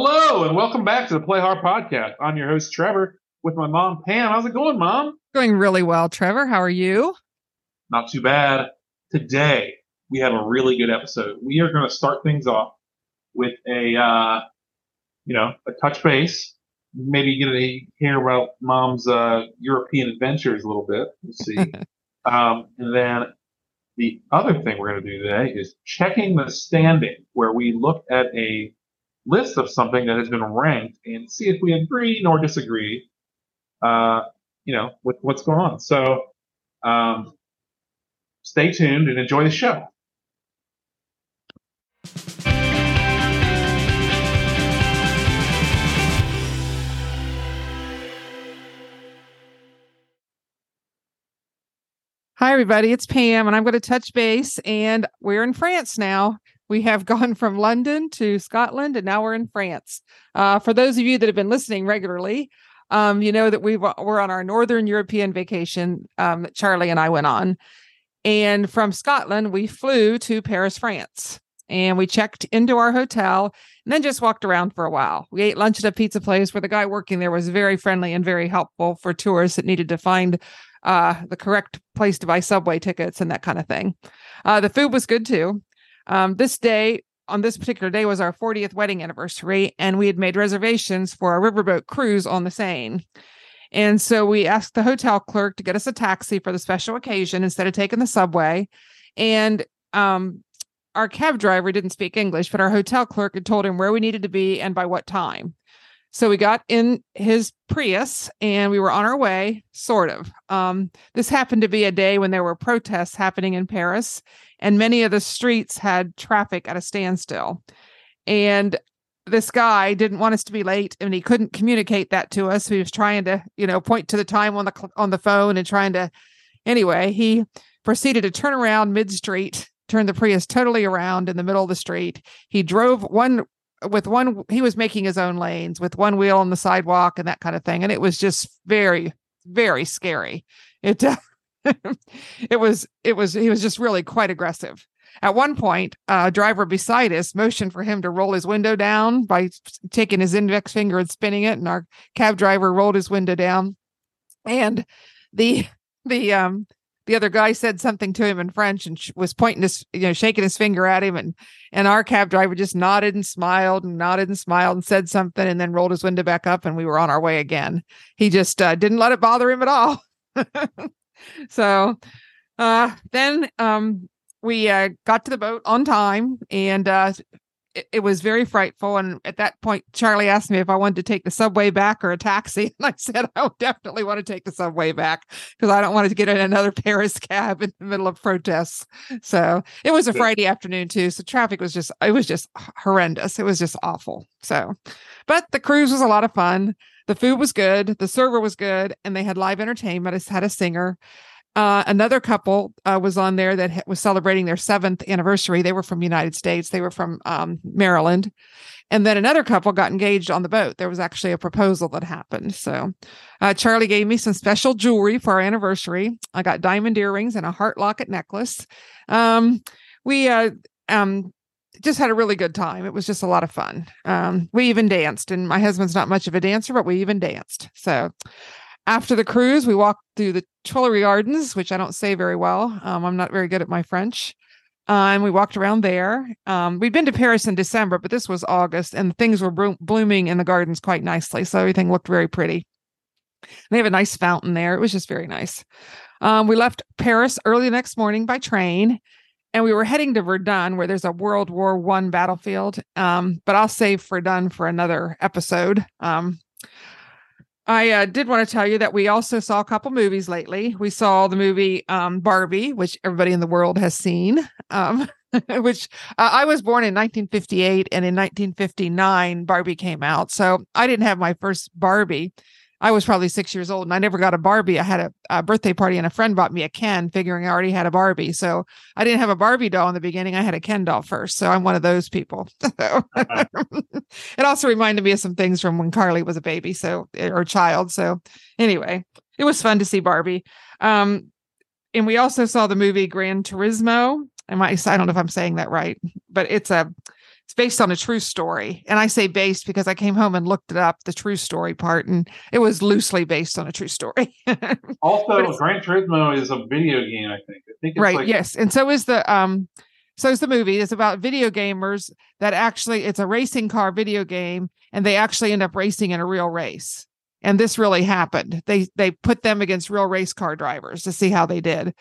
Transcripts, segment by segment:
Hello and welcome back to the Play Hard podcast. I'm your host Trevor with my mom Pam. How's it going, mom? Going really well, Trevor. How are you? Not too bad. Today we have a really good episode. We are going to start things off with a, uh, you know, a touch base. Maybe get to hear about mom's uh, European adventures a little bit. We'll see. um, and then the other thing we're going to do today is checking the standing, where we look at a list of something that has been ranked and see if we agree nor disagree, uh, you know, with what's going on. So, um, stay tuned and enjoy the show. Hi, everybody. It's Pam, and I'm going to touch base. And we're in France now. We have gone from London to Scotland, and now we're in France. Uh, for those of you that have been listening regularly, um, you know that we we're on our Northern European vacation um, that Charlie and I went on. And from Scotland, we flew to Paris, France. And we checked into our hotel and then just walked around for a while. We ate lunch at a pizza place where the guy working there was very friendly and very helpful for tourists that needed to find uh, the correct place to buy subway tickets and that kind of thing. Uh, the food was good too. Um, this day, on this particular day, was our 40th wedding anniversary, and we had made reservations for a riverboat cruise on the Seine. And so we asked the hotel clerk to get us a taxi for the special occasion instead of taking the subway. And um, our cab driver didn't speak English, but our hotel clerk had told him where we needed to be and by what time. So we got in his Prius and we were on our way, sort of. Um, this happened to be a day when there were protests happening in Paris and many of the streets had traffic at a standstill. And this guy didn't want us to be late and he couldn't communicate that to us. He was trying to, you know, point to the time on the on the phone and trying to anyway, he proceeded to turn around mid-street, turn the Prius totally around in the middle of the street. He drove one with one he was making his own lanes with one wheel on the sidewalk and that kind of thing and it was just very very scary. It uh, it was it was he was just really quite aggressive. At one point, a driver beside us motioned for him to roll his window down by taking his index finger and spinning it, and our cab driver rolled his window down. And the the um the other guy said something to him in French and was pointing his, you know, shaking his finger at him. And, and our cab driver just nodded and smiled and nodded and smiled and said something and then rolled his window back up and we were on our way again. He just uh, didn't let it bother him at all. so uh, then um, we uh, got to the boat on time and uh, it, it, was very frightful. And at that point, Charlie asked me if I wanted to take the subway back or a taxi. And I said, I definitely want to take the subway back because I don't want to get in another Paris cab in the middle of protests. So it was a Friday afternoon too. So traffic was just, it was just horrendous. It was just awful. So, but the cruise was a lot of fun. The food was good, the server was good, and they had live entertainment. It had a singer. Uh, another couple uh, was on there that was celebrating their seventh anniversary. They were from United States. They were from um, Maryland, and then another couple got engaged on the boat. There was actually a proposal that happened. So, uh, Charlie gave me some special jewelry for our anniversary. I got diamond earrings and a heart locket necklace. Um, we uh, um, just had a really good time. It was just a lot of fun. Um, we even danced, and my husband's not much of a dancer, but we even danced. So after the cruise, we walked through the Tuileries Gardens, which I don't say very well. Um, I'm not very good at my French. Uh, and we walked around there. Um, we'd been to Paris in December, but this was August, and things were bro- blooming in the gardens quite nicely. So everything looked very pretty. They have a nice fountain there. It was just very nice. Um, we left Paris early the next morning by train and we were heading to Verdun, where there's a World War One battlefield. Um, but I'll save Verdun for another episode. I uh, did want to tell you that we also saw a couple movies lately. We saw the movie um, Barbie, which everybody in the world has seen. Um, which uh, I was born in 1958, and in 1959 Barbie came out. So I didn't have my first Barbie I was probably six years old and I never got a Barbie. I had a, a, birthday party and a friend bought me a Ken, figuring I already had a Barbie. So I didn't have a Barbie doll in the beginning. I had a Ken doll first. So I'm one of those people. it also reminded me of some things from when Carly was a baby, so or a child. So anyway, it was fun to see Barbie. Um, and we also saw the movie Gran Turismo. I might I don't know if I'm saying that right, but it's a it's based on a true story. And I say based because I came home and looked it up, the true story part, and it was loosely based on a true story. also, Gran Turismo is a video game, I think. I think right, like- yes. And so is the um so is the movie. It's about video gamers that actually it's a racing car video game and they actually end up racing in a real race. And this really happened. They they put them against real race car drivers to see how they did.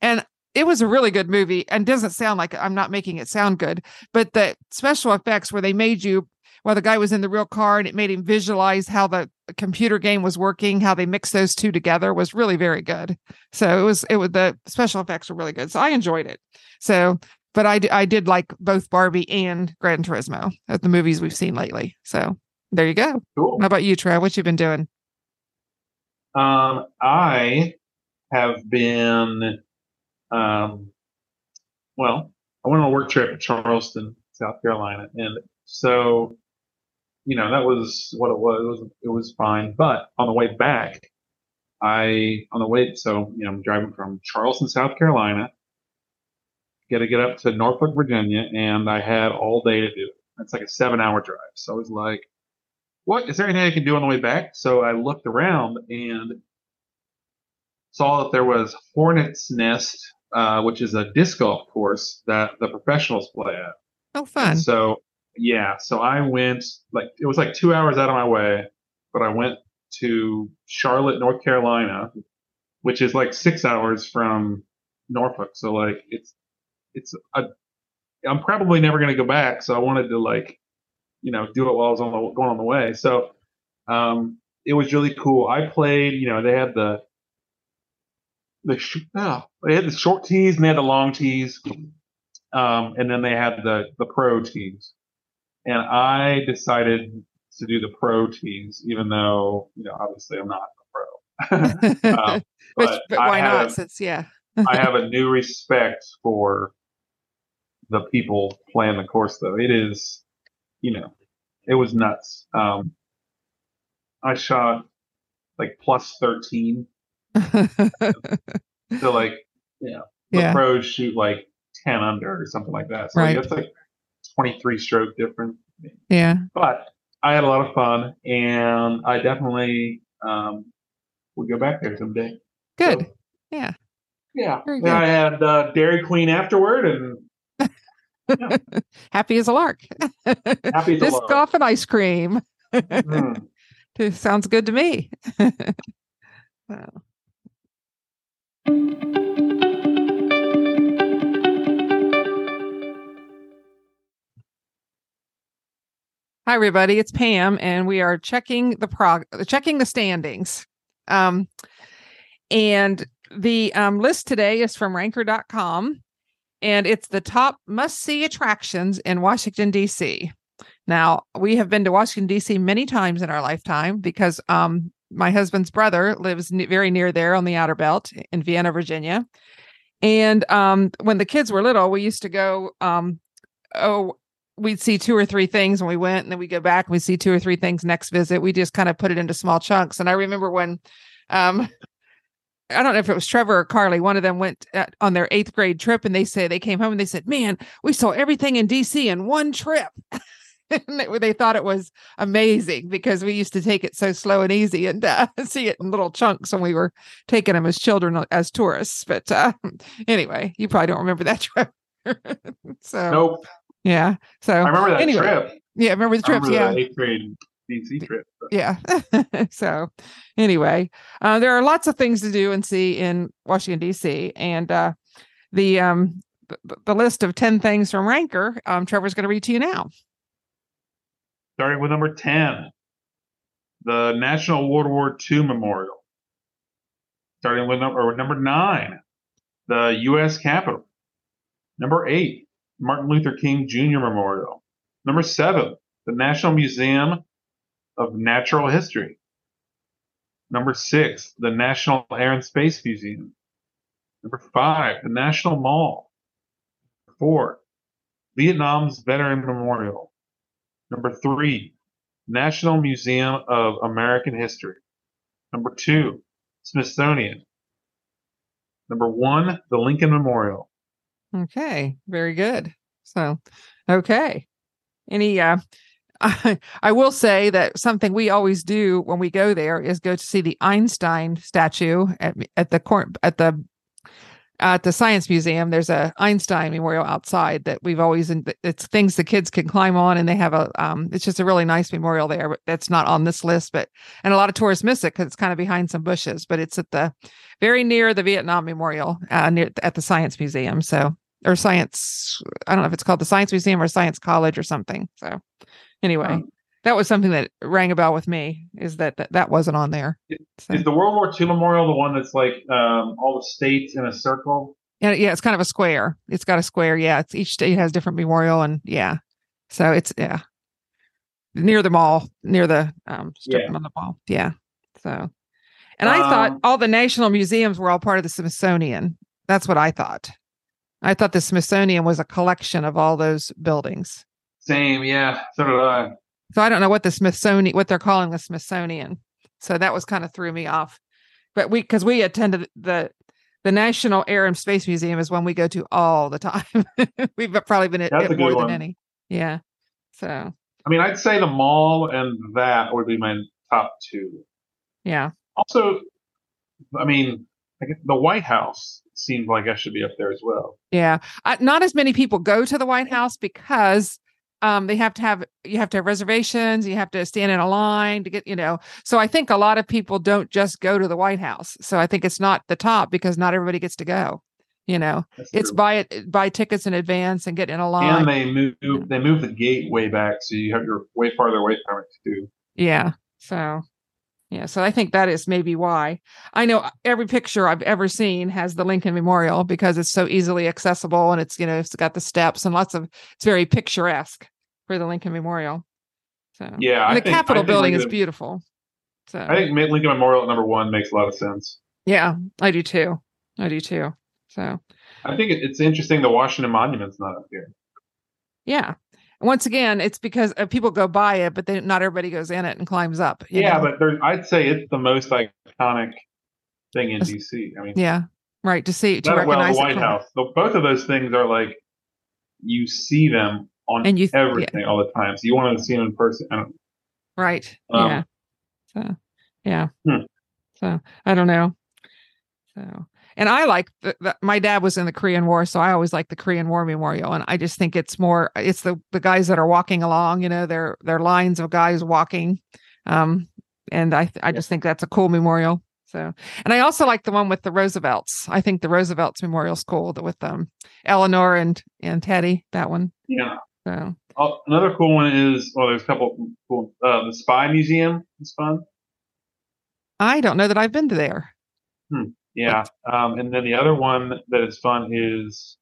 And it was a really good movie and doesn't sound like I'm not making it sound good, but the special effects where they made you while the guy was in the real car and it made him visualize how the computer game was working, how they mixed those two together was really very good. So it was it was the special effects were really good. So I enjoyed it. So but I, I did like both Barbie and Gran Turismo at the movies we've seen lately. So there you go. Cool. How about you, Trev? What you been doing? Um, I have been, um, well, I went on a work trip to Charleston, South Carolina, and so, you know, that was what it was. It was fine, but on the way back, I on the way, so you know, I'm driving from Charleston, South Carolina, got to get up to Norfolk, Virginia, and I had all day to do it. It's like a seven-hour drive, so I was like, what is there anything I can do on the way back? So I looked around and saw that there was Hornets Nest, uh, which is a disc golf course that the professionals play at. Oh, fun. And so yeah, so I went like it was like two hours out of my way, but I went to Charlotte, North Carolina, which is like six hours from Norfolk. So like it's it's a I'm probably never going to go back. So I wanted to like you know do it while I was on the going on the way. So um, it was really cool. I played. You know they had the the sh- oh, they had the short tees and they had the long tees, um, and then they had the the pro tees. And I decided to do the pro tees, even though you know obviously I'm not a pro. um, but, but why not? Since yeah. I have a new respect for the people playing the course, though. It is, you know, it was nuts. Um, I shot like plus 13. So, like, you know, the yeah. pros shoot like 10 under or something like that. So, Right. it's like 23 stroke difference. Yeah. But I had a lot of fun, and I definitely um, would go back there someday. Good. So, Yeah. Yeah. Very Then I had uh, Dairy Queen afterward, and Happy as a lark. Happy as a Disc lark. golf and ice cream. mm, Sounds good to me. Wow. Hi everybody, it's Pam and we are checking the prog checking the standings. Um and the um, list today is from ranker.com and it's the top must-see attractions in Washington DC. Now, we have been to Washington D.C. many times in our lifetime because um, my husband's brother lives very near there on the Outer Belt in Vienna, Virginia. And um, when the kids were little, we used to go. Um, oh, we'd see two or three things when we went, and then we go back and we see two or three things next visit. We just kind of put it into small chunks. And I remember when. Um, I don't know if it was Trevor or Carly. One of them went uh, on their eighth grade trip, and they say they came home and they said, "Man, we saw everything in DC in one trip." they, thought it was amazing because we used to take it so slow and easy and uh, see it in little chunks when we were taking them as children uh, as tourists. But uh, anyway, you probably don't remember that trip. so nope. yeah, so I remember that anyway, trip. yeah, remember the I trips? remember Yeah, the eighth grade DC trip. but- yeah. so anyway, uh, there are lots of things to do and see in Washington D.C. and uh, the um the, the list of ten things from Ranker. Um, Trevor's going to read to you now. Starting with number 10, the National World War II Memorial. Starting with number, or number 9, the U.S. Capitol. Number 8, Martin Luther King Jr. Memorial. Number 7, the National Museum of Natural History. Number 6, the National Air and Space Museum. Number 5, the National Mall. 4, Vietnam's Veteran Memorial. Number three, National Museum of American History. Number two, Smithsonian. Number one, the Lincoln Memorial. Okay, very good. So, okay. any uh I, will say that something we always do when we go there is go to see the Einstein statue at at the court at the at the science museum there's a einstein memorial outside that we've always it's things the kids can climb on and they have a um it's just a really nice memorial there that's not on this list but and a lot of tourists miss it because it's kind of behind some bushes but it's at the very near the vietnam memorial uh, near at the science museum so or science i don't know if it's called the science museum or science college or something so anyway. Um, that was something that rang a bell with me is that that, that wasn't on there. So. is the world war ii memorial the one that's like um, all the states in a circle? Yeah yeah it's kind of a square. It's got a square yeah. It's each state has different memorial and yeah. So it's yeah. Near the mall near the um strip yeah. on the mall yeah. So and um, i thought um, all the national museums were all part of the smithsonian. That's what i thought. I thought the smithsonian was a collection of all those buildings. Same yeah so did i so I don't know what the Smithsonian, what they're calling the Smithsonian. So that was kind of threw me off. But we, because we attended the the National Air and Space Museum is one we go to all the time. We've probably been at it more than any. Yeah. So. I mean, I'd say the mall and that would be my top two. Yeah. Also, I mean, the White House seems like I should be up there as well. Yeah. Uh, not as many people go to the White House because um, they have to have you have to have reservations you have to stand in a line to get you know. So i think a lot of people don't just go to the white house. So i think it's not the top because not everybody gets to go you know. It's buy it buy tickets in advance and get in a line. and they move they move the gate way back so you have your way farther away from it too yeah so yeah, so I think that is maybe why. I know every picture I've ever seen has the Lincoln Memorial because it's so easily accessible and it's, you know, it's got the steps and lots of it's very picturesque for the Lincoln Memorial. So yeah, the think, Capitol building Lincoln, is beautiful. So I think Lincoln Memorial number one makes a lot of sense. Yeah, I do too. I do too. So I think it's interesting the Washington Monument's not up here. Yeah, once again, it's because uh, people go by it, but then not everybody goes in it and climbs up. Yeah, know? but there, I'd say it's the most iconic thing in DC. I mean, yeah, right. To see, to recognize well, the White House. The, both of those things are like you see them on and you, everything yeah. all the time. So you want to see them in person. Right. Um, yeah. So yeah. Hmm. So I don't know. So and I like the, the, my dad was in the Korean War, so I always like the Korean War Memorial, and I just think it's more it's the the guys that are walking along, you know, they're they're lines of guys walking, um, and I I just think that's a cool memorial. So, and I also like the one with the Roosevelts. I think the Roosevelts Memorial School with um Eleanor and and Teddy, that one. Yeah. So oh, another cool one is well, there's a couple cool. Uh, the Spy Museum is fun. I don't know that I've been to there. Hmm. Yeah. Um, and then the other one that is fun is,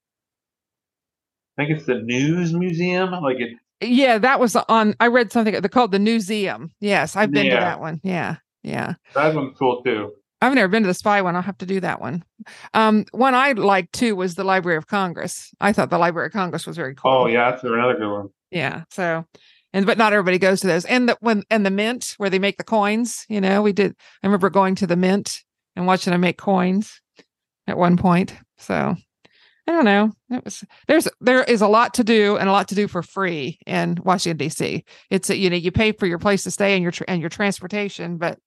I think it's the News Museum. Like it. Yeah, that was on. I read something. They're called the Newseum. Yes, I've been yeah. to that one. Yeah, yeah. That one's cool too. I've never been to the spy one. I'll have to do that one. Um, one I liked too was the Library of Congress. I thought the Library of Congress was very cool. Oh yeah, that's another good one. Yeah. So, and but not everybody goes to those. And the when and the mint where they make the coins. You know, we did. I remember going to the mint and watching them make coins at one point. So I don't know. It was there's there is a lot to do and a lot to do for free in Washington D.C. It's you know you pay for your place to stay and your and your transportation, but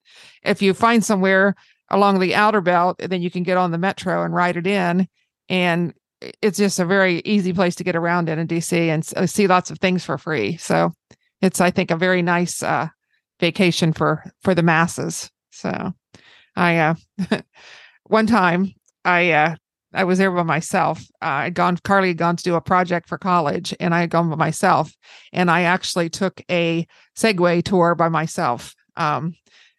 if you find somewhere along the outer belt, then you can get on the metro and ride it in, and it's just a very easy place to get around in in DC and see lots of things for free. So it's I think a very nice uh, vacation for for the masses. So I uh one time I uh I was there by myself. Uh, I'd gone Carly had gone to do a project for college and I had gone by myself and I actually took a Segway tour by myself um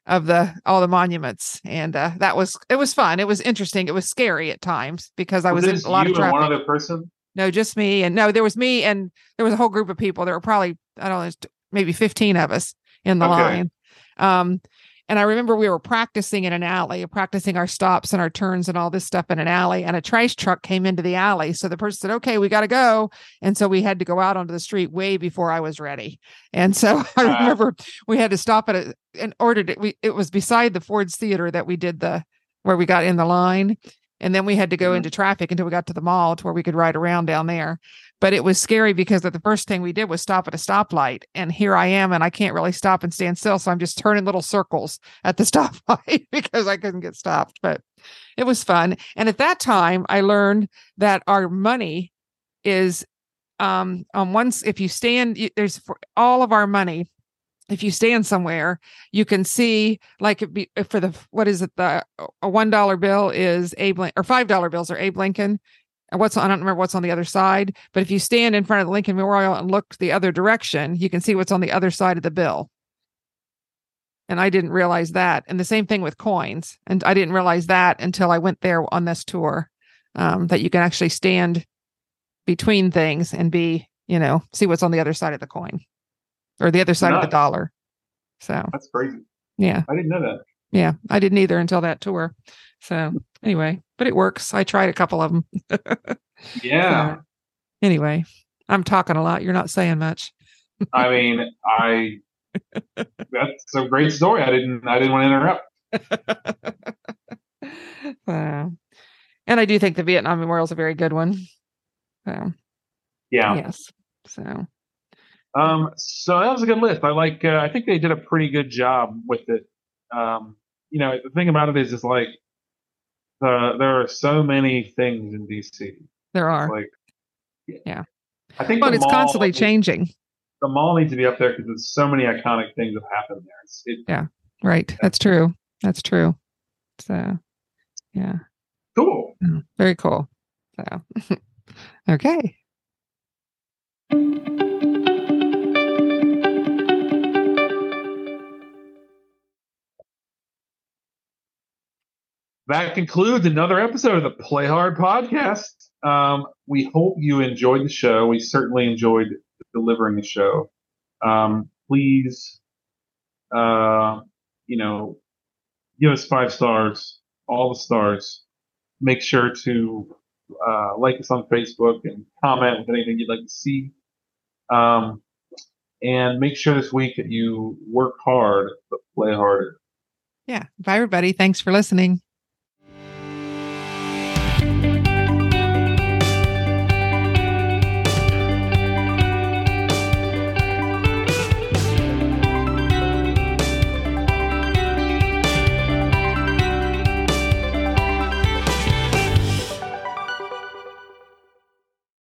of the all the monuments and uh that was it was fun. It was interesting. It was scary at times because I was, was in a lot of traffic. one other person? No, just me and no, there was me and there was a whole group of people. There were probably I don't know maybe 15 of us in the okay. line. Um and I remember we were practicing in an alley, practicing our stops and our turns and all this stuff in an alley. And a trash truck came into the alley. So the person said, okay, we got to go. And so we had to go out onto the street way before I was ready. And so I remember we had to stop at a, in order to, we, it was beside the Ford's Theater that we did the, where we got in the line. And then we had to go Mhm. into traffic until we got to the mall to where we could ride around down there. But it was scary because the first thing we did was stop at a stoplight. And here I am, and I can't really stop and stand still. So I'm just turning little circles at the stoplight because I couldn't get stopped. But it was fun. And at that time, I learned that our money is um on once if you stand there's for all of our money if you stand somewhere you can see like be for the what is it the a one dollar bill is abe or five dollar bills are abe lincoln and what's i don't remember what's on the other side but if you stand in front of the lincoln memorial and look the other direction you can see what's on the other side of the bill. And i didn't realize that and the same thing with coins and i didn't realize that until i went there on this tour um, that you can actually stand between things and be you know see what's on the other side of the coin or the other side of the dollar so That's crazy. yeah I didn't know that. yeah i didn't either until that tour so anyway but it works i tried a couple of them Yeah. anyway i'm talking a lot you're not saying much I mean, I that's a great story. I didn't I didn't want to interrupt. Uh, and i do think the vietnam memorial is a very good one so Yeah. yes so Um so that was a good list. I like uh, I think they did a pretty good job with it. Um you know, the thing about it is is like the there are so many things in DC. there are Like Yeah. I think but it's mall- constantly changing The mall needs to be up there because there's so many iconic things that happen there. It's, it, right that's true that's true so yeah cool. Very cool. So, okay. That concludes another episode of the Play Hard podcast. Um, we hope you enjoyed the show. We certainly enjoyed delivering the show. Um, please, uh, you know, give us five stars, all the stars. Make sure to uh, like us on Facebook and comment with anything you'd like to see. Um, and make sure this week that you work hard but play harder. Yeah. Bye, everybody. Thanks for listening.